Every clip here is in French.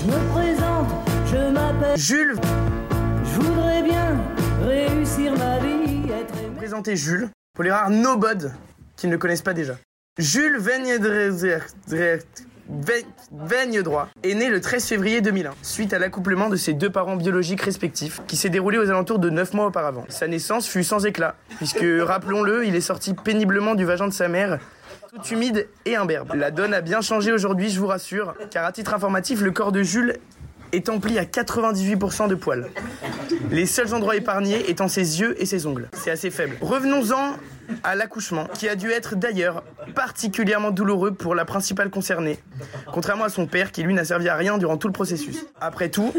Je me présente, je m'appelle Jules, Je voudrais bien réussir ma vie, être aimé. présenter Jules, pour les rares nobod qui ne le connaissent pas déjà. Jules Veigne droit est né le 13 février 2001, suite à l'accouplement de ses deux parents biologiques respectifs, qui s'est déroulé aux alentours de 9 mois auparavant. Sa naissance fut sans éclat, puisque, rappelons-le, il est sorti péniblement du vagin de sa mère, tout humide et imberbe. La donne a bien changé aujourd'hui, je vous rassure, car à titre informatif, le corps de Jules est empli à 98% de poils. Les seuls endroits épargnés étant ses yeux et ses ongles. C'est assez faible. Revenons-en à l'accouchement, qui a dû être d'ailleurs particulièrement douloureux pour la principale concernée, contrairement à son père qui lui n'a servi à rien durant tout le processus. Après tout,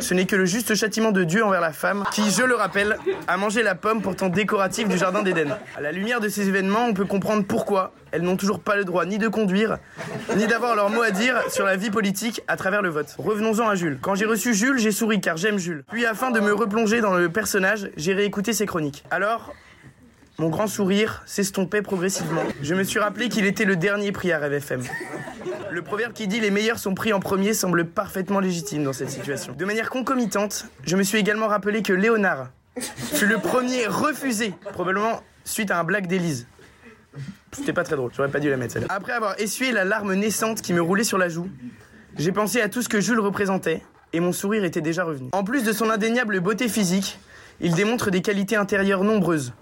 ce n'est que le juste châtiment de Dieu envers la femme, qui, je le rappelle, a mangé la pomme pourtant décorative du jardin d'Éden. À la lumière de ces événements, on peut comprendre pourquoi elles n'ont toujours pas le droit ni de conduire, ni d'avoir leur mot à dire sur la vie politique à travers le vote. Revenons-en à Jules. Quand j'ai reçu Jules, j'ai souri car j'aime Jules. Puis afin de me replonger dans le personnage, j'ai réécouté ses chroniques. Alors, mon grand sourire s'estompait progressivement. Je me suis rappelé qu'il était le dernier prix à Rêve FM. Le proverbe qui dit les meilleurs sont pris en premier semble parfaitement légitime dans cette situation. De manière concomitante, je me suis également rappelé que Léonard fut le premier refusé, probablement suite à un blague d'Élise. C'était pas très drôle, j'aurais pas dû la mettre celle-là. Après avoir essuyé la larme naissante qui me roulait sur la joue, j'ai pensé à tout ce que Jules représentait et mon sourire était déjà revenu. En plus de son indéniable beauté physique, il démontre des qualités intérieures nombreuses.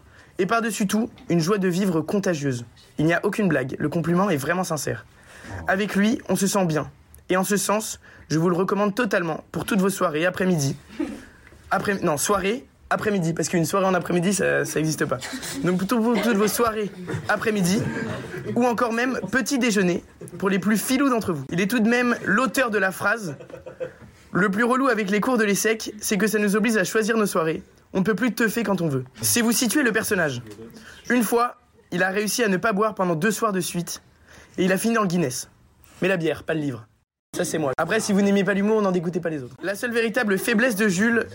Et par-dessus tout, une joie de vivre contagieuse. Il n'y a aucune blague, le compliment est vraiment sincère. Avec lui, on se sent bien. Et en ce sens, je vous le recommande totalement pour toutes vos soirées après-midi. Après, non, soirée, après-midi, parce qu'une soirée en après-midi, ça n'existe pas. Donc pour tout- pour toutes vos soirées après-midi, ou encore même petit déjeuner, pour les plus filous d'entre vous. Il est tout de même l'auteur de la phrase le plus relou avec les cours de l'ESSEC, c'est que ça nous oblige à choisir nos soirées. On ne peut plus teuffer quand on veut. C'est vous situer le personnage. Une fois, il a réussi à ne pas boire pendant deux soirs de suite, et il a fini le Guinness. Mais la bière, pas le livre. Ça, c'est moi. Après, si vous n'aimez pas l'humour, n'en dégoûtez pas les autres. La seule véritable faiblesse de Jules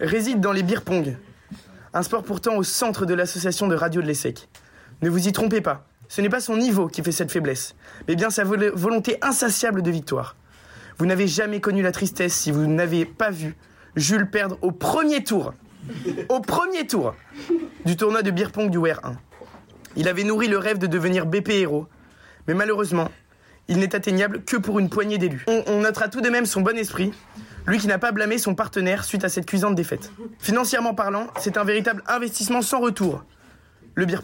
réside dans les beer pong. Un sport pourtant au centre de l'association de radio de l'ESSEC. Ne vous y trompez pas. Ce n'est pas son niveau qui fait cette faiblesse, mais bien sa vol- volonté insatiable de victoire. Vous n'avez jamais connu la tristesse si vous n'avez pas vu Jules perdre au premier tour. Au premier tour du tournoi de beer du WR 1. Il avait nourri le rêve de devenir BP héros, mais malheureusement, il n'est atteignable que pour une poignée d'élus. On, on notera tout de même son bon esprit, lui qui n'a pas blâmé son partenaire suite à cette cuisante défaite. Financièrement parlant, c'est un véritable investissement sans retour, le beer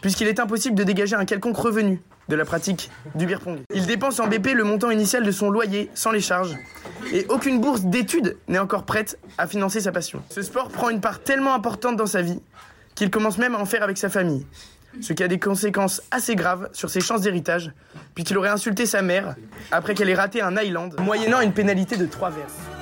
puisqu'il est impossible de dégager un quelconque revenu de la pratique du beer pong. Il dépense en BP le montant initial de son loyer sans les charges, et aucune bourse d'études n'est encore prête à financer sa passion. Ce sport prend une part tellement importante dans sa vie qu'il commence même à en faire avec sa famille, ce qui a des conséquences assez graves sur ses chances d'héritage, puisqu'il aurait insulté sa mère après qu'elle ait raté un Island, moyennant une pénalité de 3 verses.